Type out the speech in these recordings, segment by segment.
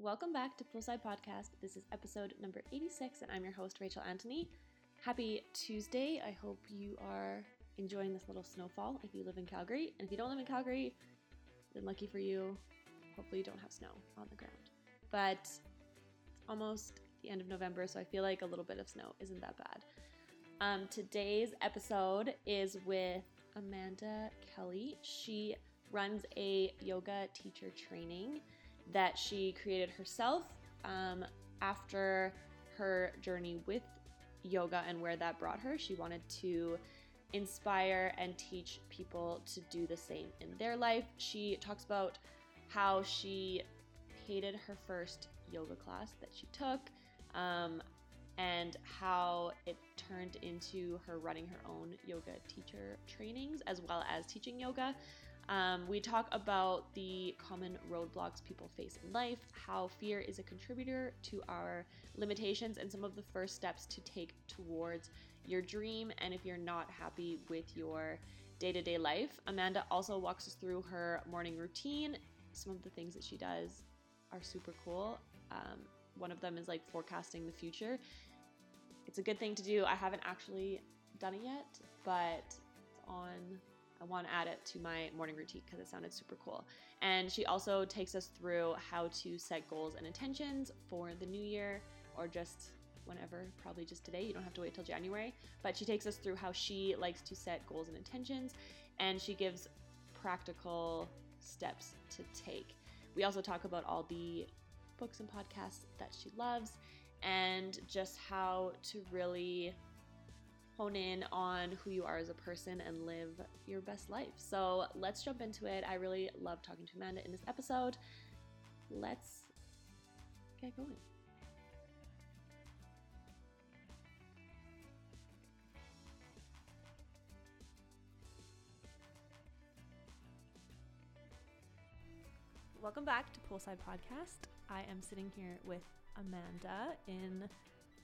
Welcome back to Poolside Podcast. This is episode number 86, and I'm your host, Rachel Anthony. Happy Tuesday. I hope you are enjoying this little snowfall if you live in Calgary. And if you don't live in Calgary, then lucky for you, hopefully you don't have snow on the ground. But it's almost the end of November, so I feel like a little bit of snow isn't that bad. Um, today's episode is with Amanda Kelly. She runs a yoga teacher training that she created herself um, after her journey with yoga and where that brought her. She wanted to inspire and teach people to do the same in their life. She talks about how she hated her first yoga class that she took um, and how it turned into her running her own yoga teacher trainings as well as teaching yoga. Um, we talk about the common roadblocks people face in life, how fear is a contributor to our limitations, and some of the first steps to take towards your dream. And if you're not happy with your day to day life, Amanda also walks us through her morning routine. Some of the things that she does are super cool. Um, one of them is like forecasting the future. It's a good thing to do. I haven't actually done it yet, but it's on I want to add it to my morning routine because it sounded super cool. And she also takes us through how to set goals and intentions for the new year or just whenever, probably just today. You don't have to wait till January. But she takes us through how she likes to set goals and intentions and she gives practical steps to take. We also talk about all the books and podcasts that she loves and just how to really hone in on who you are as a person and live your best life. So let's jump into it. I really love talking to Amanda in this episode. Let's get going. Welcome back to Poolside Podcast. I am sitting here with Amanda in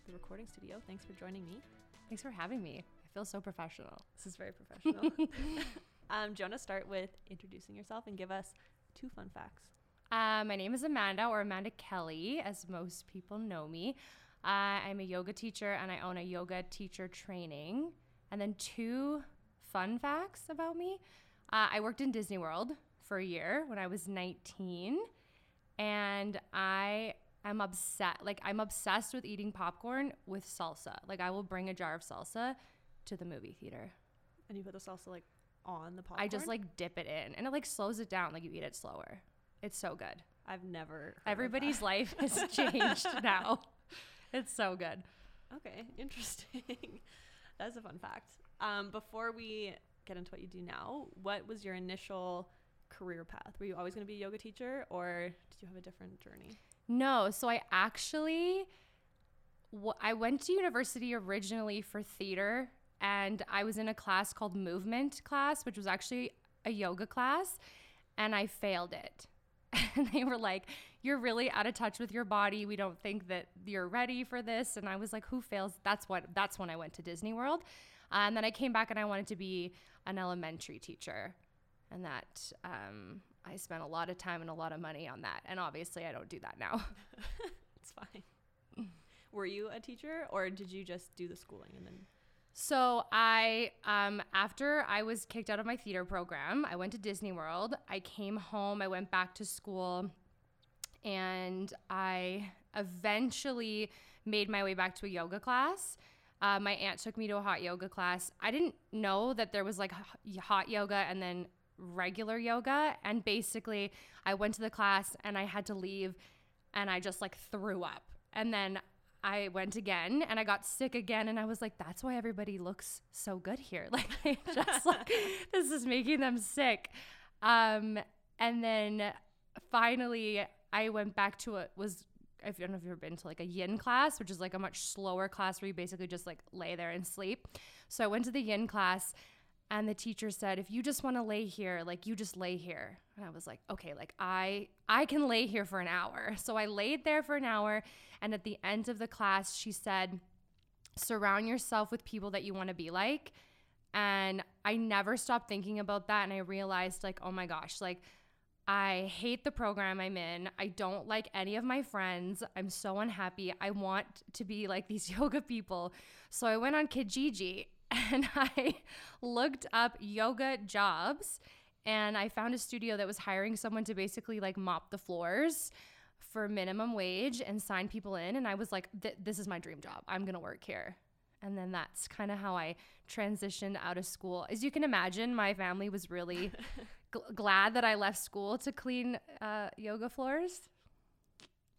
the recording studio. Thanks for joining me. Thanks for having me. I feel so professional. This is very professional. um, Jonah, start with introducing yourself and give us two fun facts. Uh, my name is Amanda, or Amanda Kelly, as most people know me. Uh, I'm a yoga teacher and I own a yoga teacher training. And then two fun facts about me. Uh, I worked in Disney World for a year when I was 19, and I I'm obsessed. Like I'm obsessed with eating popcorn with salsa. Like I will bring a jar of salsa to the movie theater. And you put the salsa like on the popcorn. I just like dip it in, and it like slows it down. Like you eat it slower. It's so good. I've never. Everybody's life has changed now. It's so good. Okay, interesting. That's a fun fact. Um, before we get into what you do now, what was your initial career path? Were you always going to be a yoga teacher, or did you have a different journey? No, so I actually I went to university originally for theater and I was in a class called movement class, which was actually a yoga class, and I failed it. And they were like, You're really out of touch with your body. We don't think that you're ready for this. And I was like, Who fails? That's what that's when I went to Disney World. And then I came back and I wanted to be an elementary teacher. And that um, I spent a lot of time and a lot of money on that. And obviously, I don't do that now. it's fine. Were you a teacher or did you just do the schooling and then? So I, um, after I was kicked out of my theater program, I went to Disney World. I came home. I went back to school, and I eventually made my way back to a yoga class. Uh, my aunt took me to a hot yoga class. I didn't know that there was like hot yoga and then regular yoga. And basically, I went to the class and I had to leave and I just like threw up. And then I went again and I got sick again. And I was like, that's why everybody looks so good here. Like, just like, this is making them sick. Um, and then finally, I went back to it was I don't know if you've ever been to like a yin class, which is like a much slower class where you basically just like lay there and sleep. So I went to the yin class and the teacher said if you just want to lay here like you just lay here and i was like okay like i i can lay here for an hour so i laid there for an hour and at the end of the class she said surround yourself with people that you want to be like and i never stopped thinking about that and i realized like oh my gosh like I hate the program I'm in. I don't like any of my friends. I'm so unhappy. I want to be like these yoga people. So I went on Kijiji and I looked up yoga jobs and I found a studio that was hiring someone to basically like mop the floors for minimum wage and sign people in and I was like this is my dream job. I'm going to work here. And then that's kind of how I transitioned out of school. As you can imagine, my family was really gl- glad that I left school to clean uh, yoga floors.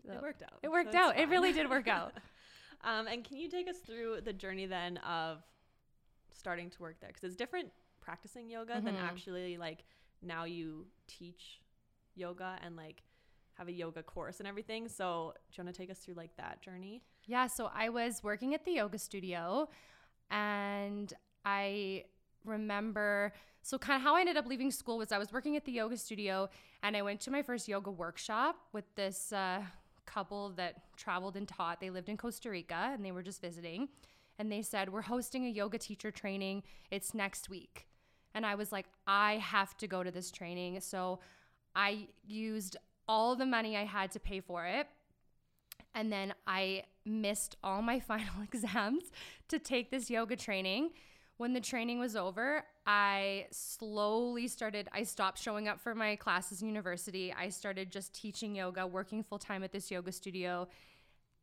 So it worked out. It worked so out. It really did work out. um, and can you take us through the journey then of starting to work there? Because it's different practicing yoga mm-hmm. than actually like now you teach yoga and like have a yoga course and everything. So, do you want to take us through like that journey? Yeah. So, I was working at the yoga studio and I remember so kind of how I ended up leaving school was I was working at the yoga studio and I went to my first yoga workshop with this uh, couple that traveled and taught. They lived in Costa Rica and they were just visiting. And they said, We're hosting a yoga teacher training. It's next week. And I was like, I have to go to this training. So I used all the money I had to pay for it. And then I missed all my final exams to take this yoga training. When the training was over, I slowly started, I stopped showing up for my classes in university. I started just teaching yoga, working full time at this yoga studio.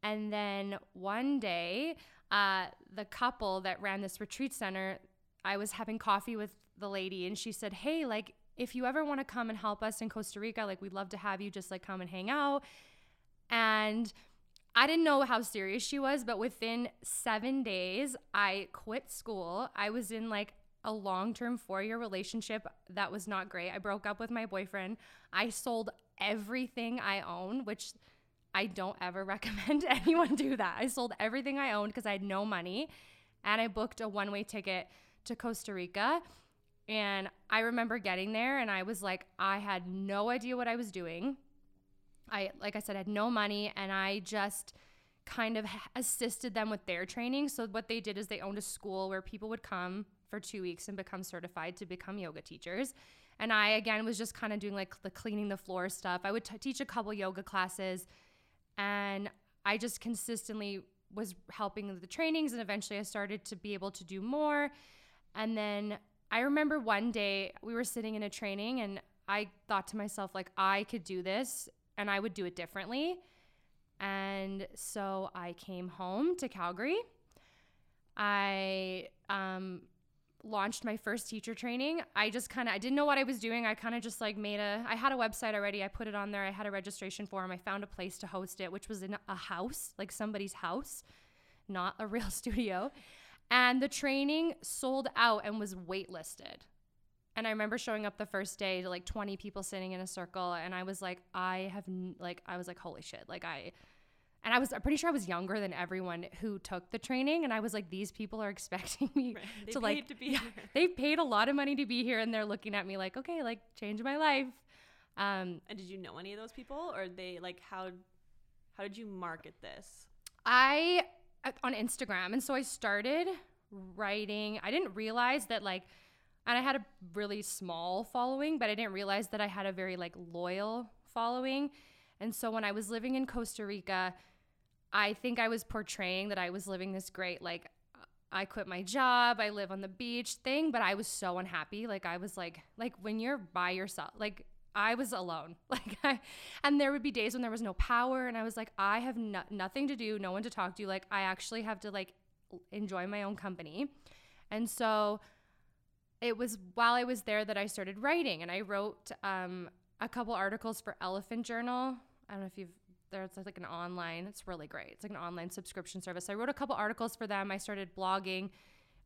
And then one day, uh, the couple that ran this retreat center, I was having coffee with the lady, and she said, Hey, like, if you ever want to come and help us in Costa Rica, like, we'd love to have you just like come and hang out. And I didn't know how serious she was, but within seven days, I quit school. I was in like a long term four year relationship that was not great. I broke up with my boyfriend. I sold everything I own, which I don't ever recommend anyone do that. I sold everything I owned because I had no money and I booked a one way ticket to Costa Rica. And I remember getting there and I was like, I had no idea what I was doing. I, like I said, had no money and I just kind of assisted them with their training. So, what they did is they owned a school where people would come for two weeks and become certified to become yoga teachers. And I, again, was just kind of doing like the cleaning the floor stuff. I would t- teach a couple yoga classes and I just consistently was helping the trainings. And eventually I started to be able to do more. And then I remember one day we were sitting in a training and I thought to myself, like, I could do this and I would do it differently. And so I came home to Calgary. I um, launched my first teacher training. I just kind of I didn't know what I was doing. I kind of just like made a I had a website already. I put it on there. I had a registration form. I found a place to host it, which was in a house, like somebody's house, not a real studio. And the training sold out and was waitlisted. And I remember showing up the first day to like 20 people sitting in a circle and I was like I have like I was like holy shit. Like I and I was I'm pretty sure I was younger than everyone who took the training and I was like these people are expecting me right. to like to be yeah, here. they paid a lot of money to be here and they're looking at me like okay like change my life. Um and did you know any of those people or they like how how did you market this? I on Instagram and so I started writing. I didn't realize that like and I had a really small following, but I didn't realize that I had a very like loyal following. And so when I was living in Costa Rica, I think I was portraying that I was living this great like I quit my job, I live on the beach thing, but I was so unhappy. Like I was like like when you're by yourself, like I was alone. Like I and there would be days when there was no power and I was like I have no, nothing to do, no one to talk to. Like I actually have to like enjoy my own company. And so it was while I was there that I started writing, and I wrote um, a couple articles for Elephant Journal. I don't know if you've there's like an online. It's really great. It's like an online subscription service. I wrote a couple articles for them. I started blogging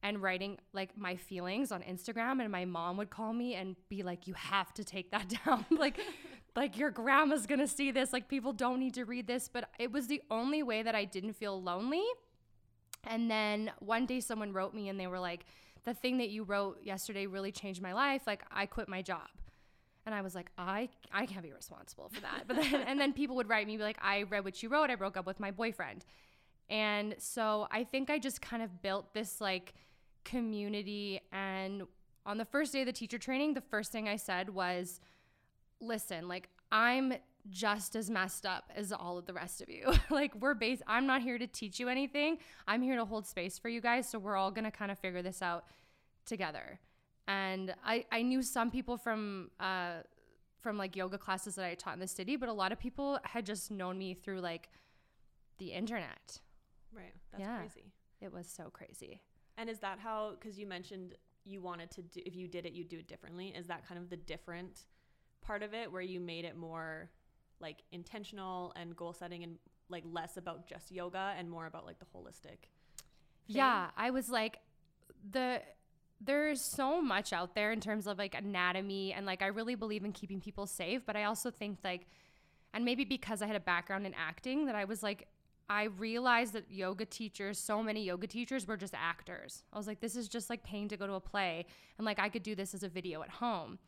and writing like my feelings on Instagram and my mom would call me and be like you have to take that down like like your grandma's going to see this like people don't need to read this but it was the only way that I didn't feel lonely and then one day someone wrote me and they were like the thing that you wrote yesterday really changed my life. Like I quit my job. And I was like, I I can't be responsible for that. But then and then people would write me like, I read what you wrote. I broke up with my boyfriend. And so I think I just kind of built this like community and on the first day of the teacher training, the first thing I said was listen, like I'm just as messed up as all of the rest of you. like we're based I'm not here to teach you anything. I'm here to hold space for you guys, so we're all going to kind of figure this out together. And I I knew some people from uh from like yoga classes that I taught in the city, but a lot of people had just known me through like the internet. Right. That's Yeah. crazy. It was so crazy. And is that how? Because you mentioned you wanted to do. If you did it, you'd do it differently. Is that kind of the different part of it, where you made it more like intentional and goal setting, and like less about just yoga and more about like the holistic? thing? Yeah, I was like the there's so much out there in terms of like anatomy and like I really believe in keeping people safe, but I also think like and maybe because I had a background in acting that I was like I realized that yoga teachers, so many yoga teachers were just actors. I was like this is just like paying to go to a play and like I could do this as a video at home.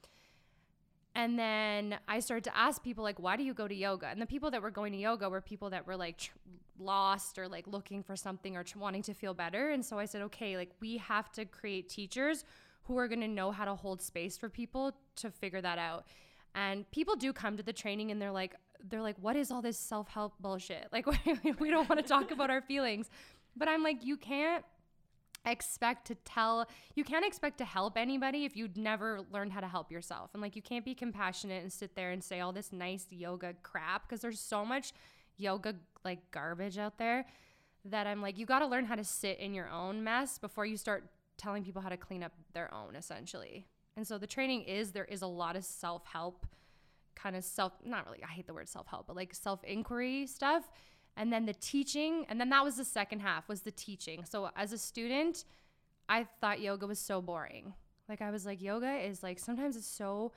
And then I started to ask people like, why do you go to yoga? And the people that were going to yoga were people that were like tr- lost or like looking for something or tr- wanting to feel better. And so I said, okay, like we have to create teachers who are going to know how to hold space for people to figure that out. And people do come to the training and they're like, they're like, what is all this self help bullshit? Like, we don't want to talk about our feelings. But I'm like, you can't expect to tell you can't expect to help anybody if you'd never learned how to help yourself. And like you can't be compassionate and sit there and say all this nice yoga crap because there's so much yoga like garbage out there that I'm like you got to learn how to sit in your own mess before you start telling people how to clean up their own essentially. And so the training is there is a lot of self-help kind of self not really I hate the word self-help but like self-inquiry stuff and then the teaching and then that was the second half was the teaching. So as a student i thought yoga was so boring. Like i was like yoga is like sometimes it's so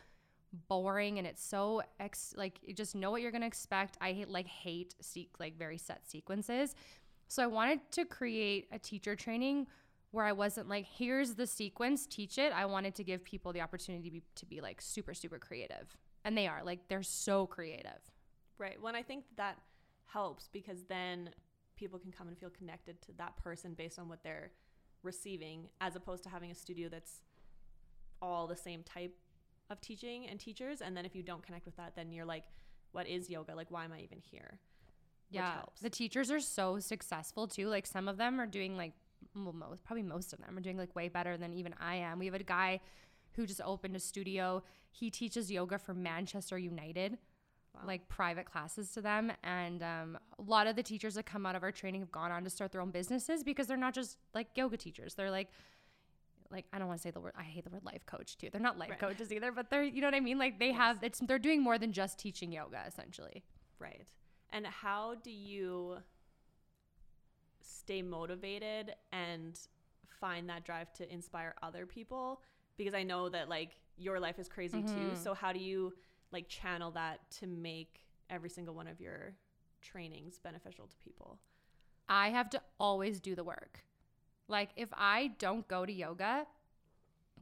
boring and it's so ex like you just know what you're gonna expect. I hate like hate seek like very set sequences. So i wanted to create a teacher training where i wasn't like here's the sequence teach it. I wanted to give people the opportunity to be, to be like super super creative. And they are like they're so creative. Right. When I think that helps because then people can come and feel connected to that person based on what they're receiving, as opposed to having a studio that's all the same type of teaching and teachers. And then if you don't connect with that, then you're like, what is yoga? Like, why am I even here? Yeah helps. the teachers are so successful too like some of them are doing like well most probably most of them are doing like way better than even i am we have a guy who just opened a studio he teaches yoga for manchester united Wow. like private classes to them and um, a lot of the teachers that come out of our training have gone on to start their own businesses because they're not just like yoga teachers they're like like I don't want to say the word I hate the word life coach too. They're not life Right. coaches either, but they're you know what I mean? Like they have it's they're doing more than just teaching yoga essentially. Right. And how do you stay motivated and find that drive to inspire other people? Because I know that like your life is crazy too. Mhm. So how do you like channel that to make every single one of your trainings beneficial to people? I have to always do the work. Like if I don't go to yoga,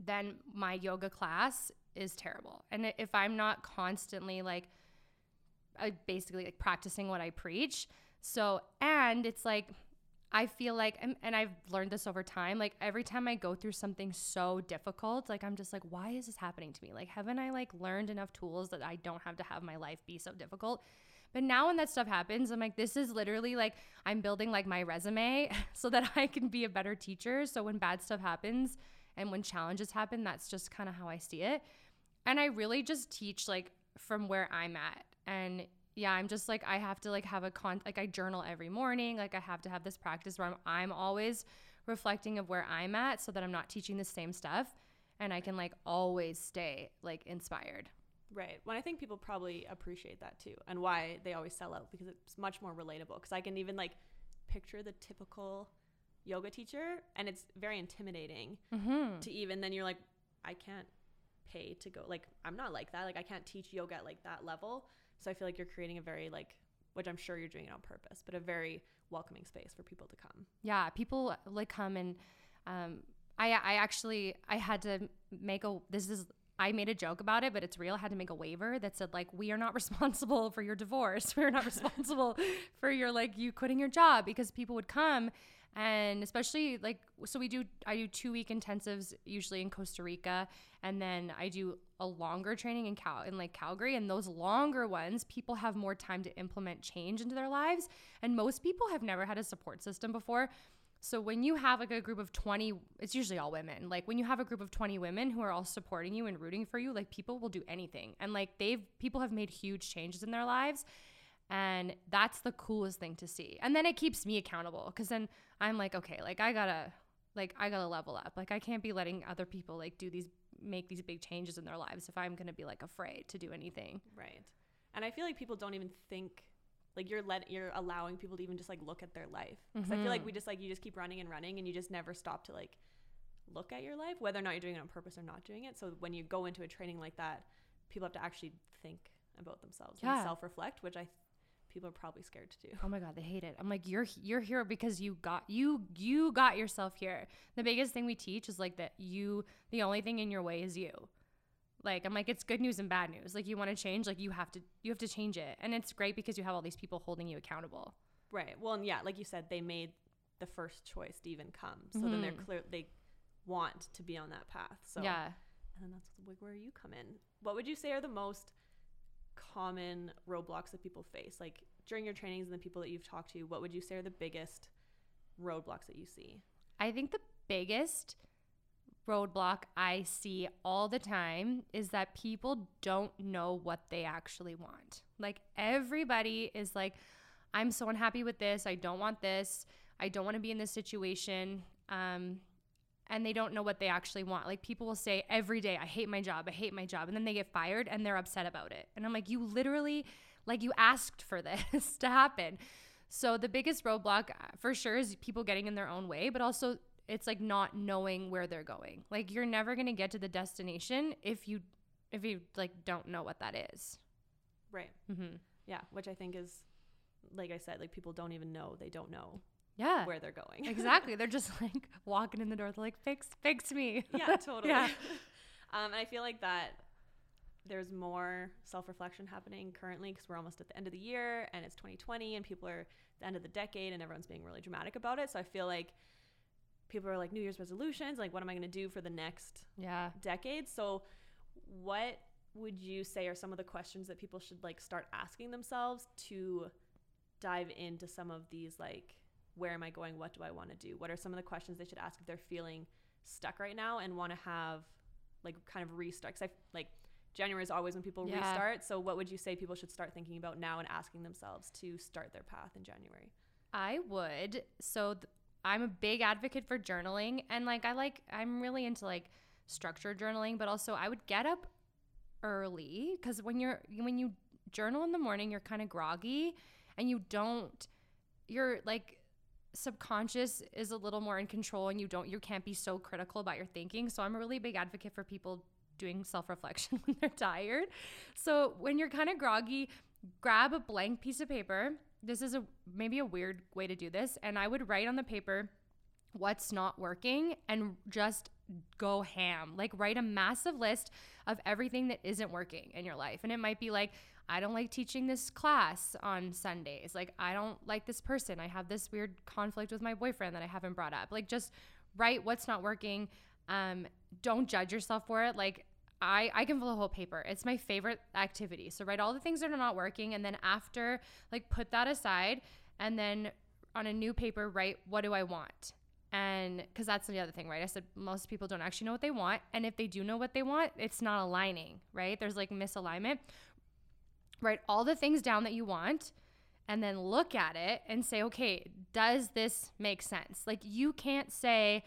then my yoga class is terrible. And if I'm not constantly like I basically like practicing what I preach, so and it's like I feel like and, I've learned this over time, like every time I go through something so difficult, like I'm just like why is this happening to me? Like haven't I like learned enough tools that I don't have to have my life be so difficult? But now when that stuff happens, I'm like, this is literally like I'm building like my resume so that I can be a better teacher. So when bad stuff happens and when challenges happen, that's just kind of how I see it. And I really just teach like from where I'm at. And yeah, I'm just like I have to like have a con like I journal every morning. Like I have to have this practice where I'm I'm always reflecting of where I'm at so that I'm not teaching the same stuff and I can like always stay like inspired. Right. When I think people probably appreciate that too and why they always sell out because it's much more relatable because I can even like picture the typical yoga teacher and it's very intimidating Mhm. to even then you're like I can't pay to go like I'm not like that like I can't teach yoga at like that level so I feel like you're creating a very like which I'm sure you're doing it on purpose but a very welcoming space for people to come. Yeah people like come and um i i actually i had to make a this is i made a joke about it but it's real. I had to make a waiver that said like we are not responsible for your divorce. We're not responsible for your like you quitting your job because people would come and especially like so we do i do two week intensives usually in costa rica and then i do a longer training in Cal in like Calgary and those longer ones people have more time to implement change into their lives and most people have never had a support system before. So when you have like a group of 20 it's usually all women like when you have a group of 20 women who are all supporting you and rooting for you like people will do anything and like they've people have made huge changes in their lives and that's the coolest thing to see and then it keeps me accountable because then i'm like okay like i gotta like i gotta level up like i can't be letting other people like do these make these big changes in their lives if i'm gonna be like afraid to do anything Right. And I feel like people don't even think like you're let you're allowing people to even just like look at their life. Because I feel like mm-hmm. we just like you just keep running and running and you just never stop to like look at your life, whether or not you're doing it on purpose or not doing it. So when you go into a training like that, people have to actually think about themselves Yeah. and self reflect, which I people are probably scared to do. Oh my god, they hate it. I'm like, you're you're here because you got you you got yourself here. The biggest thing we teach is like that you the only thing in your way is you. Like I'm like it's good news and bad news. Like you want to change, like you have to you have to change it. And it's great because you have all these people holding you accountable. Right. Well, and yeah, like you said, they made the first choice to even come. So then they're Mhm. clear they want to be on that path. So yeah. And then that's where you come in. What would you say are the most common roadblocks that people face? Like during your trainings and the people that you've talked to, what would you say are the biggest roadblocks that you see? I think the biggest roadblock I see all the time is that people don't know what they actually want. Like everybody is like, I'm so unhappy with this. I don't want this. I don't want to be in this situation. Um, and they don't know what they actually want. Like people will say every day, I hate my job. I hate my job. And then they get fired and they're upset about it. And I'm like, you literally, like, you asked for this to happen. So the biggest roadblock uh, for sure is people getting in their own way, but also it's like not knowing where they're going. Like you're never going to get to the destination if you if you like don't know what that is. Right. Mm-hmm. Yeah. Which I think is, like I said, like people don't even know they don't know Yeah. where they're going. exactly. They're just like walking in the door. They're like, fix, fix me. yeah, totally. Yeah. um, and I feel like that there's more self reflection happening currently because we're almost at the end of the year and it's 2020 and people are the end of the decade and everyone's being really dramatic about it. So I feel like people are like New Year's resolutions, like what am I going to do for the next Yeah. decade? So what would you say are some of the questions that people should like start asking themselves to dive into some of these like where am I going? What do I want to do? What are some of the questions they should ask if they're feeling stuck right now and want to have like kind of restart? Because I like January is always when people Yeah. restart. So what would you say people should start thinking about now and asking themselves to start their path in January? I would. So th- I'm a big advocate for journaling and like I like I'm really into like structured journaling, but also I would get up early cuz when you're when you journal in the morning, you're kind of groggy and you don't you're like subconscious is a little more in control and you don't you can't be so critical about your thinking. So I'm a really big advocate for people doing self-reflection when they're tired. So when you're kind of groggy, grab a blank piece of paper. This is a maybe a weird way to do this and I would write on the paper what's not working and just go ham. Like write a massive list of everything that isn't working in your life. And it might be like I don't like teaching this class on Sundays. Like I don't like this person. I have this weird conflict with my boyfriend that I haven't brought up. Like just write what's not working. Um don't judge yourself for it. Like I, I can fill a whole paper. It's my favorite activity. So write all the things that are not working and then after like put that aside and then on a new paper write what do I want? And because that's the other thing, right? I said most people don't actually know what they want. And if they do know what they want, it's not aligning, right? There's like misalignment. Write all the things down that you want and then look at it and say, okay, does this make sense? Like you can't say,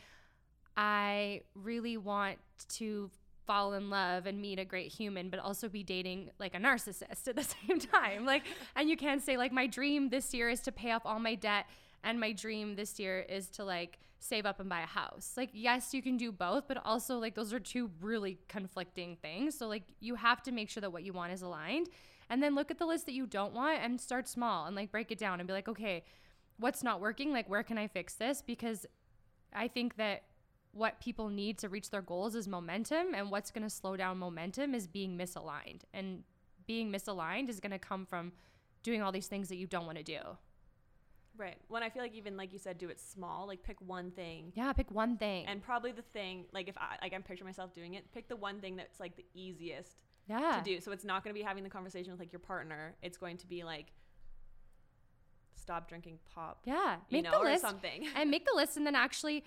I really want to fall in love and meet a great human but also be dating like a narcissist at the same time. Like and you can't say like my dream this year is to pay off all my debt and my dream this year is to like save up and buy a house. Like yes you can do both but also like those are two really conflicting things. So like you have to make sure that what you want is aligned and then look at the list that you don't want and start small and like break it down and be like okay what's not working like where can i fix this because i think that what people need to reach their goals is momentum and what's going to slow down momentum is being misaligned and being misaligned is going to come from doing all these things that you don't want to do Right. When I feel like even like you said, do it small. Like pick one thing. Yeah, pick one thing. And probably the thing, like if I like I'm picturing myself doing it, pick the one thing that's like the easiest yeah. to do. So it's not going to be having the conversation with like your partner. It's going to be like stop drinking pop. Yeah, you make know, the list or something. and make the list, and then actually,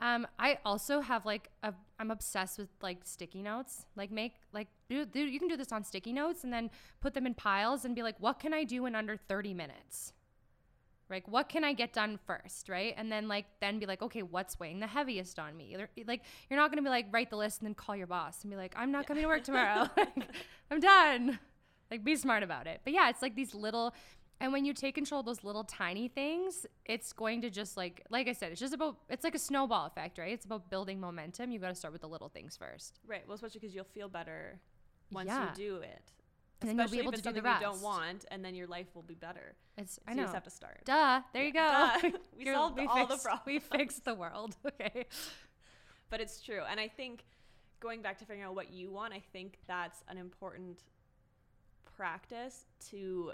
um, I also have like a, I'm obsessed with like sticky notes. Like make like do, do you can do this on sticky notes, and then put them in piles, and be like, what can I do in under 30 minutes? Like, what can I get done first, right? And then like then be like, okay, what's weighing the heaviest on me? Like you're not gonna be like write the list and then call your boss and be like, I'm not coming to work tomorrow. like, I'm done. Like be smart about it. But yeah, it's like these little and when you take control of those little tiny things, it's going to just like like I said, it's just about it's like a snowball effect, right? It's about building momentum. You got to start with the little things first. Right. Well, especially because you'll feel better once Yeah. you do it. And then you'll be able if it's to do the something you don't rest. want, and then your life will be better. It's So I you just have to start. Duh. There you go. Duh. We solved all the fixed, We fixed the world. Okay. But it's true. And I think going back to figuring out what you want, I think that's an important practice to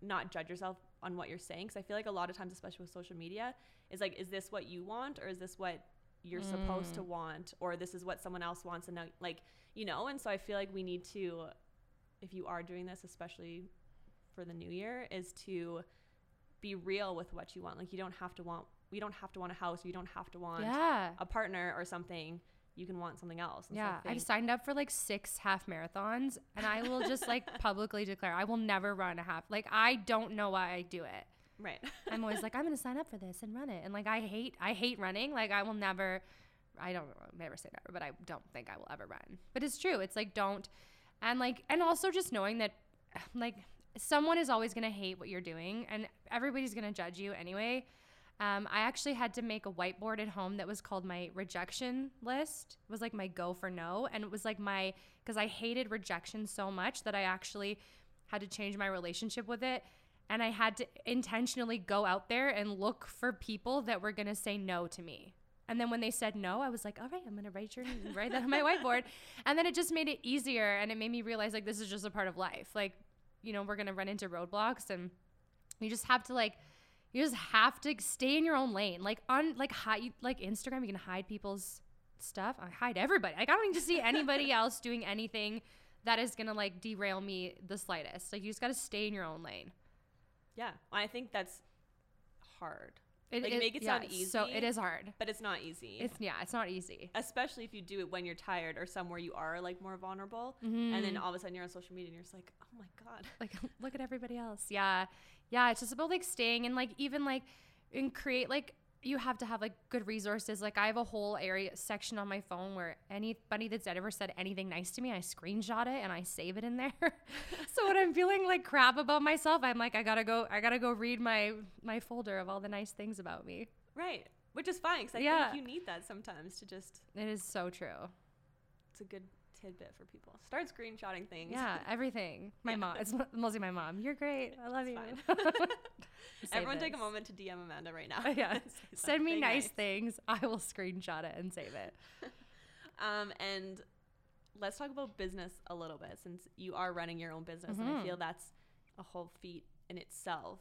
not judge yourself on what you're saying. Because I feel like a lot of times, especially with social media, is like, is this what you want or is this what you're supposed to mm. want or this is what someone else wants and now like you know and so i feel like we need to if you are doing this especially for the new year is to be real with what you want like you don't have to want you don't have to want a house you don't have to want Yeah. a partner or something, you can want something else. And so I Yeah, I've signed up for like six half marathons, and I will just like publicly declare I will never run a half. Like I don't know why I do it. right. I'm always like I'm gonna sign up for this and run it, and like I hate I hate running. Like I will never, I don't never say never, but I don't think I will ever run. But it's true. It's like don't, and like and also just knowing that, like someone is always gonna hate what you're doing, and everybody's gonna judge you anyway. Um, I actually had to make a whiteboard at home that was called my rejection list. It was like my go for no. And it was like my, because I hated rejection so much that I actually had to change my relationship with it. And I had to intentionally go out there and look for people that were going to say no to me. And then when they said no, I was like, all right, I'm going to write your name, write that on my whiteboard. And then it just made it easier and it made me realize like this is just a part of life. Like, you know, we're going to run into roadblocks and you just have to like you just have to stay in your own lane. Like on like hide like Instagram, you can hide people's stuff. I hide everybody. Like I don't need to see anybody else doing anything that is gonna like derail me the slightest. Like you just gotta stay in your own lane. Yeah. I think that's hard, It, Like, make it sound So easy. it is hard. but it's not easy. It's yeah, it's not easy. Especially if you do it when you're tired or somewhere you are like more vulnerable. Mm-hmm. And then all of a sudden you're on social media and you're just like, oh my God. like look at everybody else yeah yeah it's just about like staying and like even like and create like you have to have like good resources like i have a whole area section on my phone where anybody that's ever said anything nice to me i screenshot it and i save it in there so when i'm feeling like crap about myself i'm like i gotta go i gotta go read my my folder of all the nice things about me Right. Which is fine because I Yeah. think you need that sometimes to just, it is so true it's a good tidbit for people. Start screenshotting things. yeah everything my Yeah. mom it's mostly my mom you're great i love It's you Everyone take a moment to DM Amanda right now. yeah. Send me something nice things. I will screenshot it and save it. Um, and let's talk about business a little bit since you are running your own business, and I Mhm. feel that's a whole feat in itself.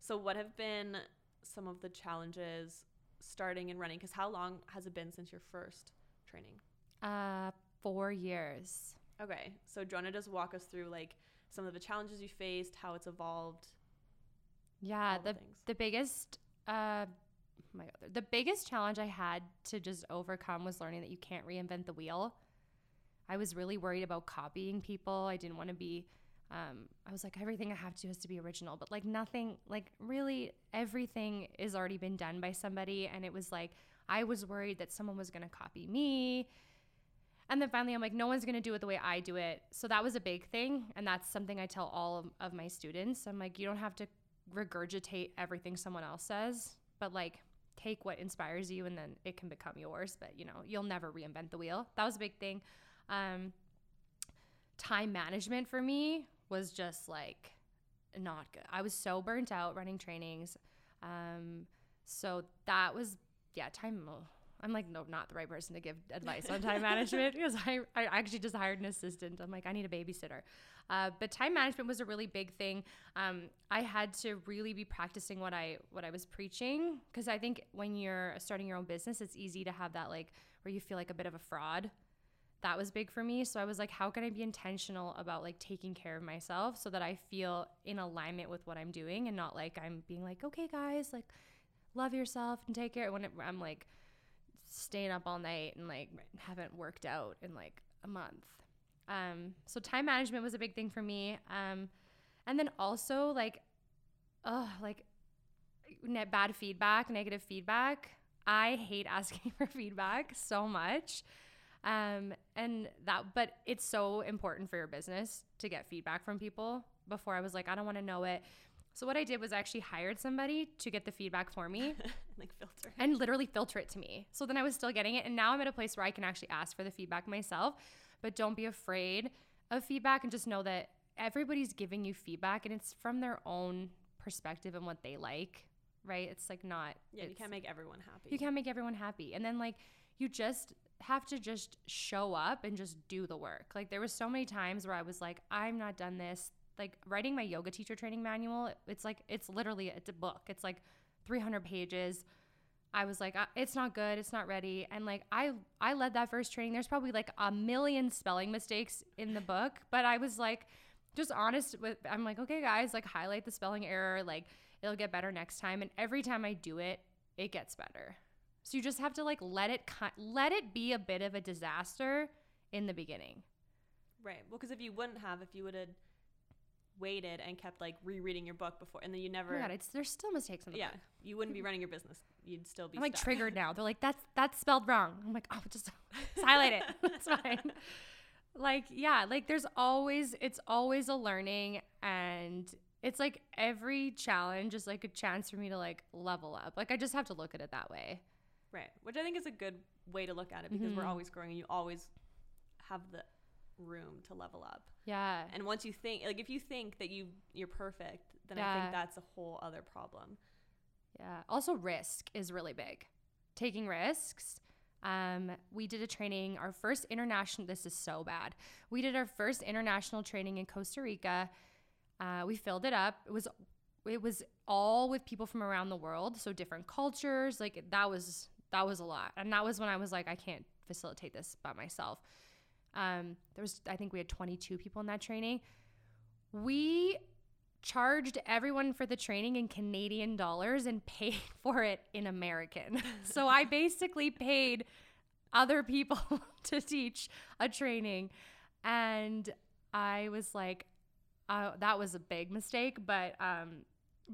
So, what have been some of the challenges starting and running? Because how long has it been since your first training? Uh, four years. Okay, so do you want to just walk us through like some of the challenges you faced, how it's evolved? Yeah, the the things. the biggest uh oh my god, the biggest challenge I had to just overcome was learning that you can't reinvent the wheel. I was really worried about copying people. I didn't want to be um, I was like everything I have to do has to be original, but like nothing, like really everything is already been done by somebody, and it was like I was worried that someone was gonna copy me. And then finally, I'm like, no one's gonna do it the way I do it. So that was a big thing. And that's something I tell all of, of my students. I'm like, you don't have to regurgitate everything someone else says, but like take what inspires you and then it can become yours. But you know, you'll never reinvent the wheel. That was a big thing. Um, time management for me was just like not good. I was so burnt out running trainings. Um, so that was, yeah, time. oh, I'm like, no, not the right person to give advice on time management because I, I actually just hired an assistant. I'm like, I need a babysitter. Uh, but time management was a really big thing. Um, I had to really be practicing what I what I was preaching because I think when you're starting your own business, it's easy to have that like where you feel like a bit of a fraud. That was big for me. So I was like, how can I be intentional about like taking care of myself so that I feel in alignment with what I'm doing and not like I'm being like, okay, guys, like love yourself and take care. When it, I'm like staying up all night and like haven't worked out in like a month. Um, so time management was a big thing for me. Um, and then also like, oh, like net bad feedback, negative feedback. I hate asking for feedback so much. Um, and that, but it's so important for your business to get feedback from people. Before I was like, I don't want to know it. So what I did was I actually hired somebody to get the feedback for me, like filter and literally filter it to me. So then I was still getting it, and now I'm at a place where I can actually ask for the feedback myself but don't be afraid of feedback and just know that everybody's giving you feedback and it's from their own perspective and what they like, right? It's like not Yeah, you can't make everyone happy. You can't make everyone happy. And then like you just have to just show up and just do the work. Like there was so many times where I was like, I'm not done this. Like writing my yoga teacher training manual, it's like it's literally it's a book. It's like 300 pages I was like, uh, it's not good, it's not ready, and like I I led that first training. There's probably like a million spelling mistakes in the book, but I was like, just honest with. I'm like, okay, guys, like highlight the spelling error, like it'll get better next time. And every time I do it, it gets better. So you just have to like let it let it be a bit of a disaster in the beginning. Right. Well, because if you wouldn't have, if you would have waited and kept like rereading your book before, and then you never. Oh God, it's there's still mistakes in the yeah, book. you wouldn't be running your business. You'd still be. I'm like stuck. triggered now. They're like, that's that's spelled wrong. I'm like, oh, just highlight it. That's fine. Like, yeah, like there's always it's always a learning, and it's like every challenge is like a chance for me to like level up. Like I just have to look at it that way. Right. Which I think is a good way to look at it because mm-hmm. we're always growing and you always have the room to level up. Yeah. And once you think like if you think that you you're perfect, then yeah. I think that's a whole other problem. Yeah. Also risk is really big. Taking risks. Um, we did a training, our first international, this is so bad. We did our first international training in Costa Rica. Uh, we filled it up. It was it was all with people from around the world, so different cultures. Like that was that was a lot. And that was when I was like, I can't facilitate this by myself. Um, there was, I think we had 22 people in that training. We charged everyone for the training in Canadian dollars and paid for it in American. so I basically paid other people to teach a training. And I was like, uh, that was a big mistake, but um,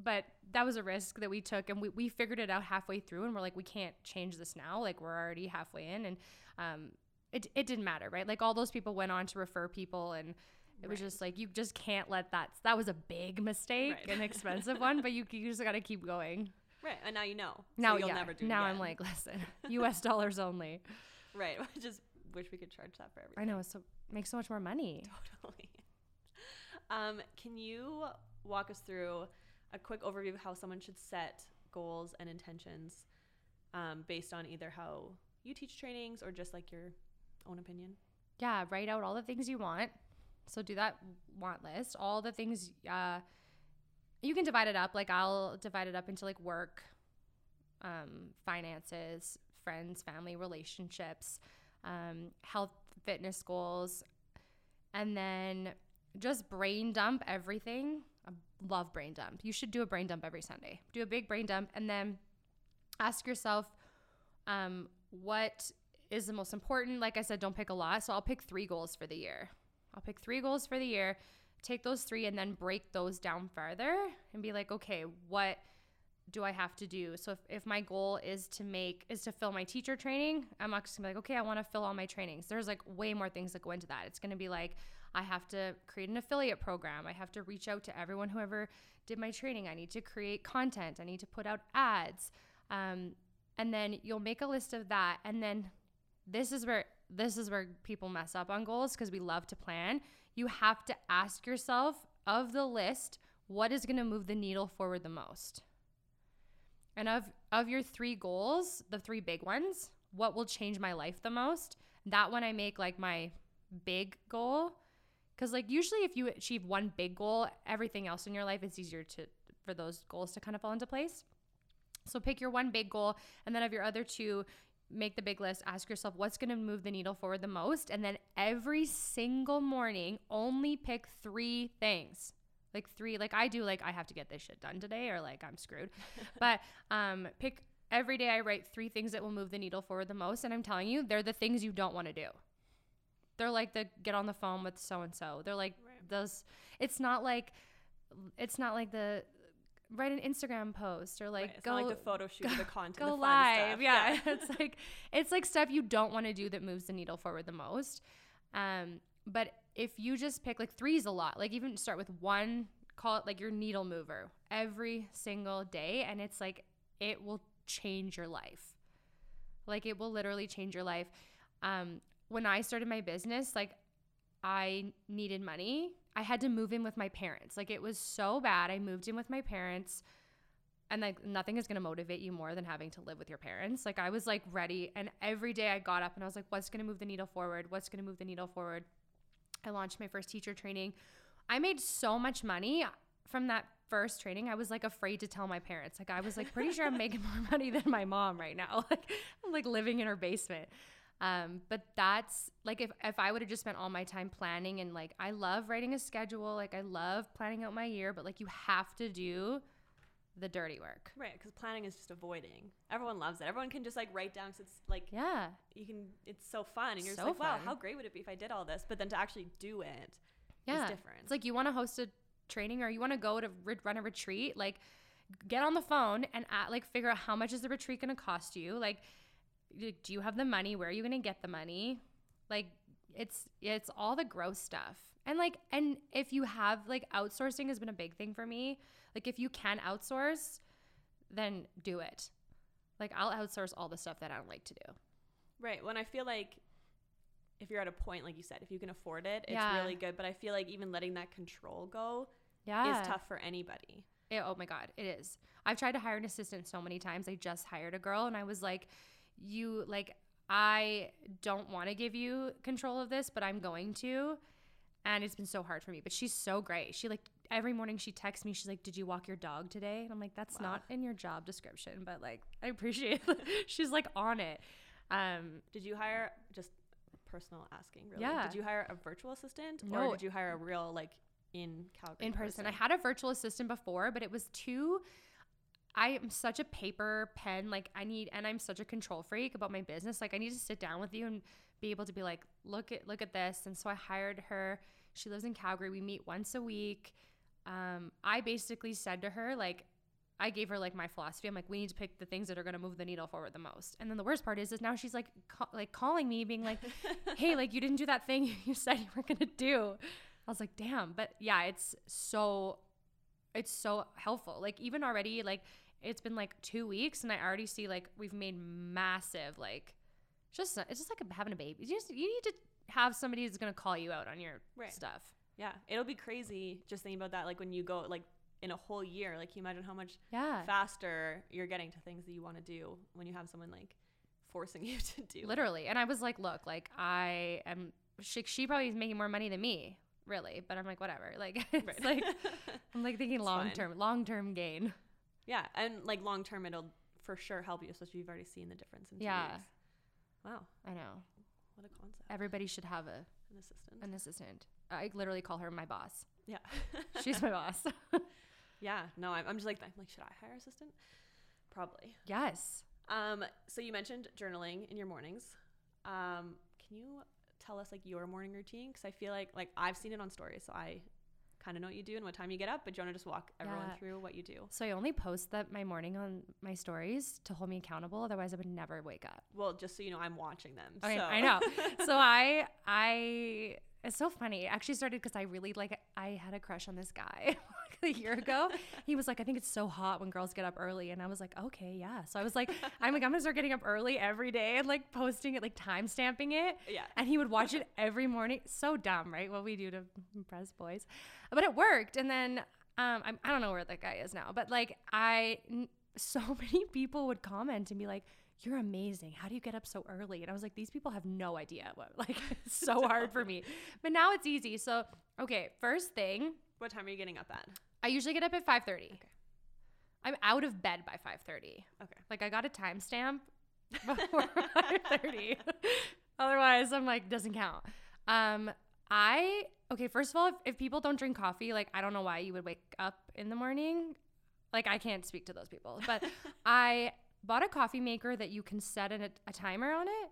but that was a risk that we took, and we, we figured it out halfway through, and we're like, we can't change this now. Like we're already halfway in, and um, it, it didn't matter, right? Like all those people went on to refer people and it right. was just like you just can't let that that was a big mistake right. an expensive one but you, you just got to keep going right and now you know now so you'll yeah. never do that. now i'm like listen us dollars only right i just wish we could charge that for everything i know it's so makes so much more money totally um, can you walk us through a quick overview of how someone should set goals and intentions um, based on either how you teach trainings or just like your own opinion. Yeah, write out all the things you want. So do that want list. All the things uh, you can divide it up. Like I'll divide it up into like work, um, finances, friends, family, relationships, um, health, fitness goals, and then just brain dump everything. I love brain dump. You should do a brain dump every Sunday. Do a big brain dump and then ask yourself um, what is the most important. Like I said, don't pick a lot. So I'll pick three goals for the year. I'll pick three goals for the year, take those three, and then break those down further and be like, okay, what do I have to do? So if, if my goal is to make is to fill my teacher training, I'm not just gonna be like, okay, I want to fill all my trainings. There's like way more things that go into that. It's gonna be like I have to create an affiliate program. I have to reach out to everyone who ever did my training. I need to create content. I need to put out ads. Um, and then you'll make a list of that and then this is where this is where people mess up on goals because we love to plan. You have to ask yourself of the list, what is going to move the needle forward the most? And of of your three goals, the three big ones, what will change my life the most. That one I make like my big goal. Cause like usually if you achieve one big goal, everything else in your life it's easier to for those goals to kind of fall into place. So pick your one big goal and then of your other two, make the big list, ask yourself what's going to move the needle forward the most and then every single morning only pick 3 things. Like 3 like I do like I have to get this shit done today or like I'm screwed. but um pick every day I write 3 things that will move the needle forward the most and I'm telling you they're the things you don't want to do. They're like the get on the phone with so and so. They're like Right. those it's not like it's not like the write an Instagram post or like Right, go like the photo shoot, or the content, go the live. stuff. Yeah. it's like it's like stuff you don't want to do that moves the needle forward the most. Um, but if you just pick like three's a lot. Like even start with one, call it like your needle mover every single day, and it's like it will change your life. Like it will literally change your life. Um, when I started my business, like I needed money. I had to move in with my parents. Like it was so bad. I moved in with my parents and like nothing is going to motivate you more than having to live with your parents. Like I was like ready and every day I got up and I was like what's going to move the needle forward? What's going to move the needle forward? I launched my first teacher training. I made so much money from that first training. I was like afraid to tell my parents. Like I was like pretty sure I'm making more money than my mom right now. Like I'm like living in her basement. Um, but that's like if, if I would have just spent all my time planning and like I love writing a schedule, like I love planning out my year, but like you have to do the dirty work. Right, because planning is just avoiding. Everyone loves it. Everyone can just like write down. Cause it's like Yeah. you can. It's so fun, and you're just So like, wow, how great would it be if I did all this? But then to actually do it is Yeah. different. It's like you want to host a training or you want to go to re- run a retreat, like get on the phone and at, like figure out how much is the retreat going to cost you? Like do you have the money? Where are you going to get the money? Like it's it's all the gross stuff. And like and if you have like outsourcing has been a big thing for me. Like if you can outsource, then do it. Like I'll outsource all the stuff that I don't like to do. Right. When I feel like if you're at a point, like you said, if you can afford it, it's Yeah. really good. But I feel like even letting that control go Yeah. is tough for anybody. It- oh my god, it is. I've tried to hire an assistant so many times. I just hired a girl and I was like, you like I don't want to give you control of this, but I'm going to. And it's been so hard for me, but she's so great. She like every morning she texts me. She's like, "Did you walk your dog today?" And I'm like, "That's Wow. not in your job description, but like I appreciate it." she's like on it. Um Did you hire just personal asking? Really? Yeah. Did you hire a virtual assistant, No. or did you hire a real like in Calgary in person. I had a virtual assistant before, but it was too. I am such a paper pen. Like I need, and I'm such a control freak about my business. Like I need to sit down with you and be able to be like, look at look at this. And so I hired her. She lives in Calgary. We meet once a week. Um, I basically said to her like. I gave her like my philosophy. I'm like, we need to pick the things that are going to move the needle forward the most. And then the worst part is, is now she's like, ca- like calling me, being like, hey, like you didn't do that thing you said you were gonna do. I was like, damn. But yeah, it's so it's so helpful. Like even already, like it's been like two weeks and I already see like we've made massive like just it's just like having a baby. You just you need to have somebody who's gonna call you out on your Right. stuff. Yeah, it'll be crazy just thinking about that. Like when you go like in a whole year, like can you imagine how much Yeah. faster you're getting to things that you want to do when you have someone like forcing you to do. it. Literally. And I was like, look, like I am she, she probably is making more money than me, really. But I'm like, whatever. Like it's Right. like I'm like thinking long term, long term gain. Yeah, and like long term, it'll for sure help you, especially if you've already seen the difference in two Yeah. weeks. Wow, I know. what a concept! Everybody should have a An assistant. an assistant. I literally call her my boss. yeah, She's my boss. yeah. No, I'm, I'm just like I'm like, should I hire an assistant? Probably. yes. Um, so you mentioned journaling in your mornings. Um, can you tell us like your morning routine? Because I feel like like I've seen it on stories, so I kind of know what you do and what time you get up. But do you want to just walk everyone Yeah. through what you do? So I only post that my morning on my stories to hold me accountable. Otherwise, I would never wake up. Well, just so you know, I'm watching them. Okay, so. I know. so I I it's so funny. It actually started because I really like I had a crush on this guy like a year ago. He was like, I think it's so hot when girls get up early, and I was like, okay, yeah. So I was like, I'm like, I'm gonna start getting up early every day and like posting it, like time stamping it. yeah. And he would watch it every morning. So dumb, right? What we do to impress boys, but it worked. And then um, I'm, I don't know where that guy is now, but like I, n- so many people would comment and be like, you're amazing. How do you get up so early? And I was like, these people have no idea what, like, it's so hard for me. But now it's easy. So, okay, first thing, What time are you getting up at? I usually get up at 5:30. I'm out of bed by 5:30. Okay. Like I got a timestamp before 5:30. Otherwise, I'm like doesn't count. Um I okay, first of all, if, if people don't drink coffee, like I don't know why you would wake up in the morning. Like I can't speak to those people. But I bought a coffee maker that you can set an, a timer on it.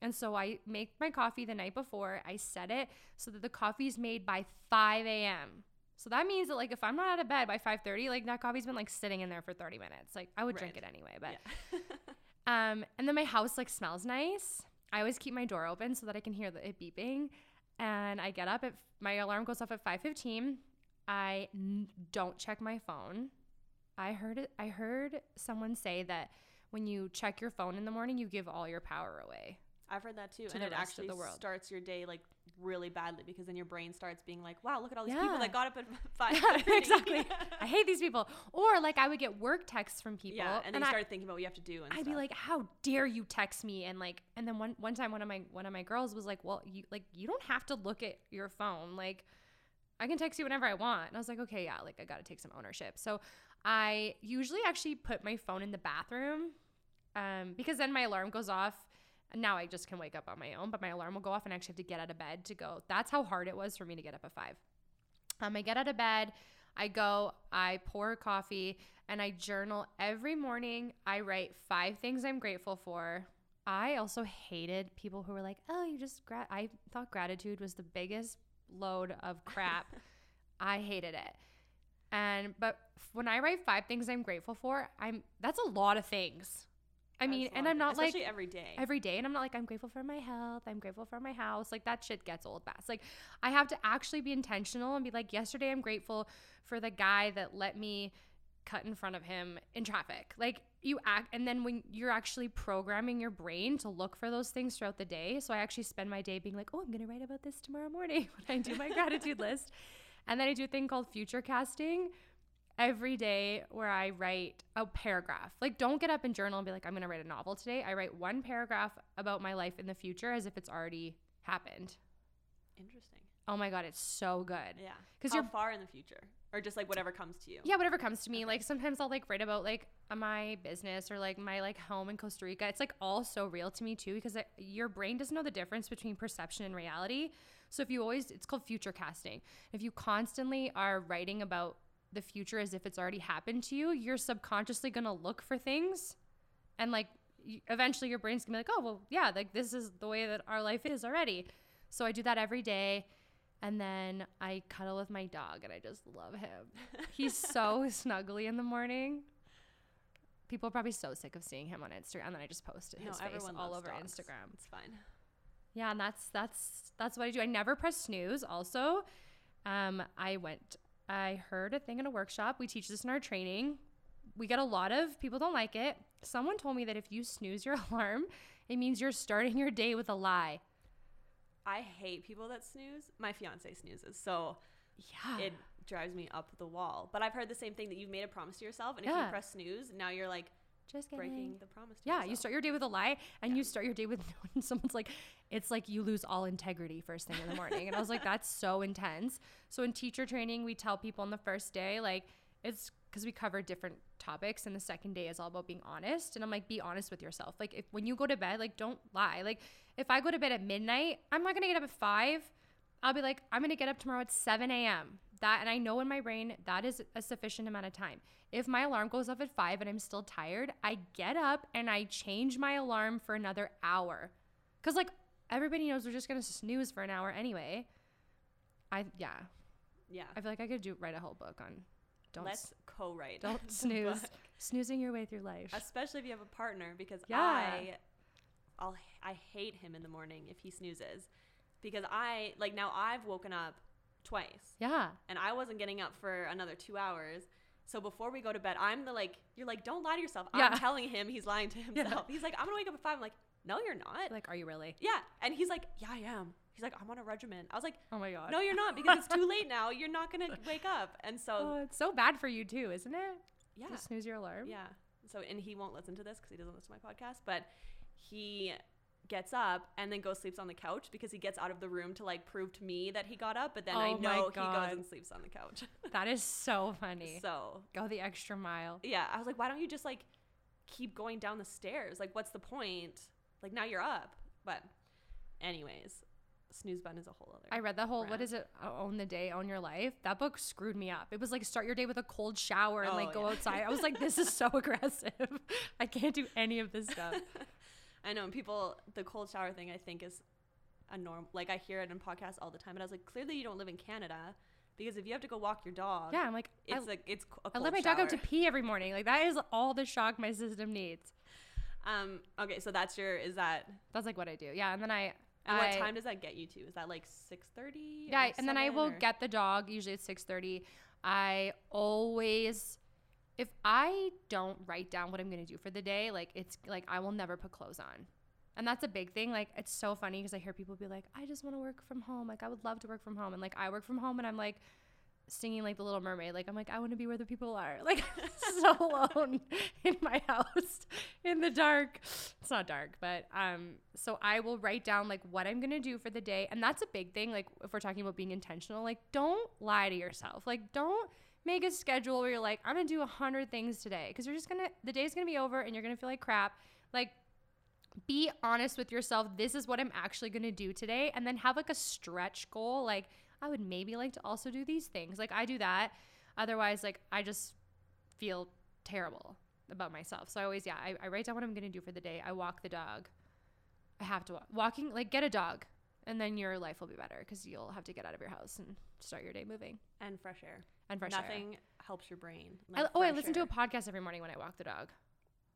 And so I make my coffee the night before. I set it so that the coffee is made by 5 a.m. So that means that like if I'm not out of bed by 5:30, like that coffee's been like sitting in there for 30 minutes. Like I would drink it anyway, but Yeah. um and then my house like smells nice. I always keep my door open so that I can hear the, it beeping. And I get up at my alarm goes off at 5:15. I n- don't check my phone. I heard it I heard someone say that when you check your phone in the morning, you give all your power away. I've heard that too. To and it actually starts your day like really badly because then your brain starts being like, wow, look at all these Yeah. people that got up at five. Yeah, exactly. I hate these people. Or like I would get work texts from people Yeah, and then you I- started thinking about what you have to do. And I'd be like, "How dare you text me?" And like, and then one one time, one of my one of my girls was like, "Well, you like you don't have to look at your phone. Like, I can text you whenever I want." And I was like, "Okay, yeah, like I got to take some ownership." So I usually actually put my phone in the bathroom, um, because then my alarm goes off. Now I just can wake up on my own, but my alarm will go off, and I actually have to get out of bed to go. That's how hard it was for me to get up at five. Um, I get out of bed, I go, I pour coffee, and I journal every morning. I write five things I'm grateful for. I also hated people who were like, "Oh, you just gra-. I thought gratitude was the biggest load of crap. I hated it. And but when I write five things I'm grateful for, I'm that's a lot of things. I mean, and I'm not like every day. every day and I'm not like I'm grateful for my health, I'm grateful for my house. Like that shit gets old fast. Like I have to actually be intentional and be like yesterday I'm grateful for the guy that let me cut in front of him in traffic. Like you act and then when you're actually programming your brain to look for those things throughout the day. So I actually spend my day being like, "Oh, I'm going to write about this tomorrow morning when I do my gratitude list." And then I do a thing called future casting every day where I write a paragraph. Like, don't get up and journal and be like, I'm going to write a novel today. I write one paragraph about my life in the future as if it's already happened. Interesting. Oh my God, it's so good. Yeah. Because you're far in the future, or just like whatever comes to you. Yeah, whatever comes to me. Like, sometimes I'll like write about like my business or like my like home in Costa Rica. It's like all so real to me too because your brain doesn't know the difference between perception and reality. So if you always, it's called future casting. If you constantly are writing about the future as if it's already happened to you, you're subconsciously gonna look for things, and like eventually your brain's gonna be like, oh well, yeah, like this is the way that our life is already. So I do that every day. And then I cuddle with my dog and I just love him. He's so snuggly in the morning. People are probably so sick of seeing him on Instagram. And then I just posted No, his face everyone all over dogs. Instagram. It's fine. Yeah, and that's that's that's what I do. I never press snooze. Also, um, I went. I heard a thing in a workshop. We teach this in our training. We get a lot of people don't like it. Someone told me that if you snooze your alarm, it means you're starting your day with a lie. I hate people that snooze. My fiance snoozes, so Yeah. it drives me up the wall. But I've heard the same thing that you've made a promise to yourself, and if Yeah. you press snooze, now you're like just kidding. breaking the promise. To Yeah, yourself. you start your day with a lie, and you start your day with someone's like, it's like you lose all integrity first thing in the morning. and I was like, that's so intense. So in teacher training, we tell people on the first day, like, it's because we cover different topics, and the second day is all about being honest. And I'm like, be honest with yourself. Like, if when you go to bed, like, don't lie. Like, if I go to bed at midnight, I'm not gonna get up at five. I'll be like, I'm gonna get up tomorrow at 7 a.m. That, and I know in my brain that is a sufficient amount of time. If my alarm goes off at five and I'm still tired, I get up and I change my alarm for another hour. Cause like everybody knows we're just gonna snooze for an hour anyway. I yeah, yeah. I feel like I could do write a whole book on don't Let's s- co-write. don't snooze, book. snoozing your way through life. especially if you have a partner, because Yeah. I, I'll I hate him in the morning if he snoozes, because I like now I've woken up twice, yeah, and I wasn't getting up for another two hours. So before we go to bed, I'm the like, you're like, don't lie to yourself. Yeah. I'm telling him he's lying to Yeah. himself. He's like, I'm gonna wake up at five. I'm like, no, you're not. like are you really? yeah, and he's like, yeah, I am. He's like, I'm on a regimen. I was like, Oh my god. no, you're not because it's too late now. You're not gonna wake up. And so Oh, it's so bad for you too, isn't it? yeah, snooze your alarm. yeah. So, and he won't listen to this because he doesn't listen to my podcast, but he gets up and then goes sleeps on the couch because he gets out of the room to like prove to me that he got up, but then I Oh my know he goes and sleeps on the couch. That is so funny. so, Go the extra mile. yeah, I was like, why don't you just like keep going down the stairs? Like, what's the point? Like, now you're up. But, anyways, snooze button is a whole other. I read the whole what Brand. is it? Own the day, own your life. That book screwed me up. It was like start your day with a cold shower and Oh, like go yeah. outside. I was like, this is so aggressive. I can't do any of this stuff. I know and people the cold shower thing I think is a norm like I hear it in podcasts all the time and I was like clearly you don't live in Canada because if you have to go walk your dog Yeah, I'm like, I, it's like it's a I let my dog out to pee every morning. Like that is all the shock my system needs. um okay so that's your is that That's like what I do. Yeah, and then I. and what I- time does that get you to is that like 6:30 Yeah, and then I will get the dog. Usually it's six thirty. I always, if I don't write down what I'm gonna do for the day, like it's like I will never put clothes on, and that's a big thing. Like it's so funny because I hear people be like, I just want to work from home. Like I would love to work from home, and like I work from home, and I'm like singing like the Little Mermaid. Like I'm like I want to be where the people are. Like so alone in my house in the dark. It's not dark, but um. So I will write down like what I'm gonna do for the day, and that's a big thing. Like if we're talking about being intentional, like don't lie to yourself. Like don't make a schedule where you're like I'm gonna do a hundred things today because you're just gonna the day's gonna be over and you're gonna feel like crap. Like be honest with yourself. This is what I'm actually to do today. And then have like a stretch goal. Like, I would maybe like to also do these things. Like, I do that. Otherwise, like, I just feel terrible about myself. So I always, yeah, I, I write down what I'm to do for the day. I walk the dog. I have to walk. Walking, like, get a dog. And then your life will be better because you'll have to get out of your house and start your day moving and fresh air and fresh air. nothing helps your brain I, oh, I listen to a podcast every morning when I walk the dog.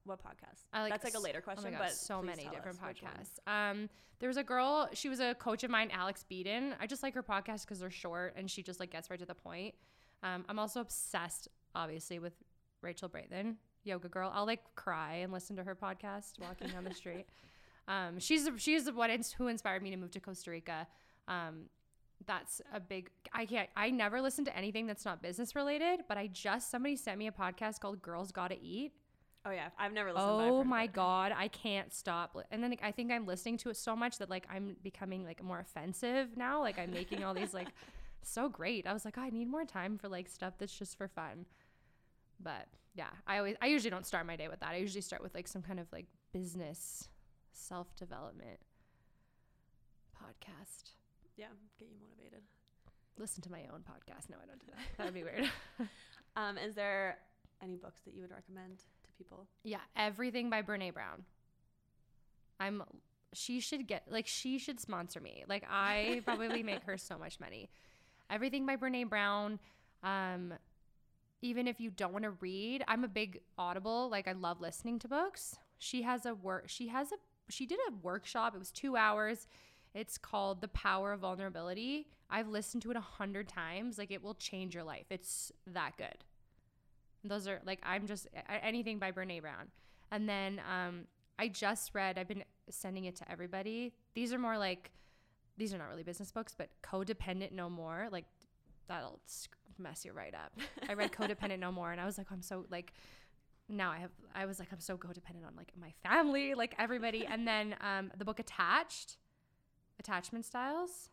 what podcast I like that's like a later Oh question God, but so many different podcasts. Um, there was a girl. She was a coach of mine, Alex Beadon. I just like her podcast because they're short and she just like gets right to the point. Um, I'm also obsessed, obviously, with Rachel Brathen, yoga girl. I'll like cry and listen to her podcast walking down the street. Um, she's she's what ins- who inspired me to move to Costa Rica. Um, that's a big. I can't. I never listen to anything that's not business related. But I just somebody sent me a podcast called Girls Gotta Eat. oh yeah I've never listened Oh my god, I can't stop. And then like, I think I'm listening to it so much that like I'm becoming like more offensive now. Like I'm making all these like so great. I was like, oh, I need more time for like stuff that's just for fun. But yeah, I always I usually don't start my day with that. I usually start with like some kind of like business self development podcast. Yeah get you motivated Listen to my own podcast. No, I don't do that. That would be weird. um is there any books that you would recommend to people Yeah, everything by Brene Brown. I'm she should get like she should sponsor me. Like I probably make her so much money. Everything by Brene Brown. Um even if you don't want to read, I'm a big Audible. Like I love listening to books. She has a work she has a she did a workshop. It was 2 hours. It's called The Power of Vulnerability. I've listened to it a hundred times. Like it will change your life. It's that good. Those are like I'm just anything by Brene Brown. And then um, I just read. I've been sending it to everybody. These are more like these are not really business books, but Codependent No More. Like that'll mess you right up. I read Codependent No More, and I was like, I'm so like. Now I have. I was like, I'm so codependent on like my family, like everybody. And then um, the book Attached, Attachment Styles.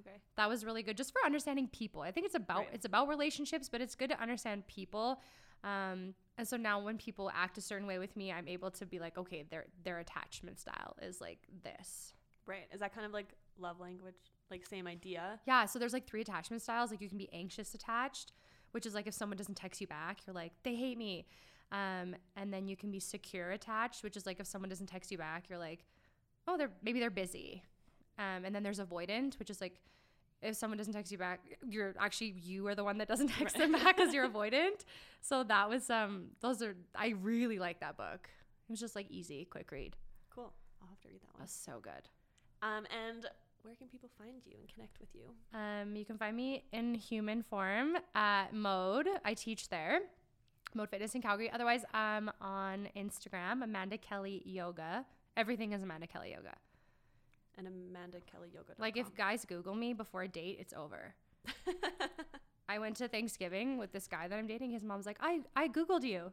Okay. That was really good just for understanding people. I think it's about Right. it's about relationships but it's good to understand people. Um, and so now when people act a certain way with me i'm able to be like okay their their attachment style is like this. Right. Is that kind of like love language like same idea? Yeah so there's like three attachment styles. Like you can be anxious attached which is like if someone doesn't text you back you're like they hate me. Um, and then you can be secure attached which is like if someone doesn't text you back you're like oh they're maybe they're busy um, and then there's avoidant which is like if someone doesn't text you back you're actually you are the one that doesn't text them back because you're avoidant. So that was um those are i really like that book. It was just like easy quick read. Cool. I'll have to read that one. Was so good. Um and where can people find you and connect with you? Um, you can find me in human form at Mode. I teach there, Mode Fitness in Calgary. Otherwise, I'm on Instagram, Amanda Kelly Yoga. Everything is Amanda Kelly Yoga. And amanda kelly yoga Like if guys Google me before a date, it's over. I went to Thanksgiving with this guy that I'm dating. His mom's like, I, I Googled you.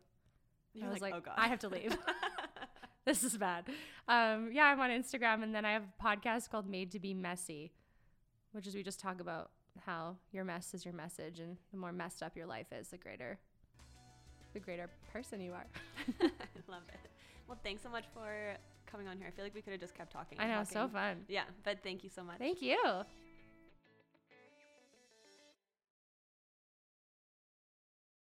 You're I was like, like, "Oh, God." I have to leave. this is bad. Um, yeah, I'm on Instagram, and then I have a podcast called Made to Be Messy, which is we just talk about how your mess is your message, and the more messed up your life is, the greater, the greater person you are. I love it. Well, thanks so much for coming on here. I feel like we could have just kept talking. I know, so fun. Yeah, but thank you so much. Thank you.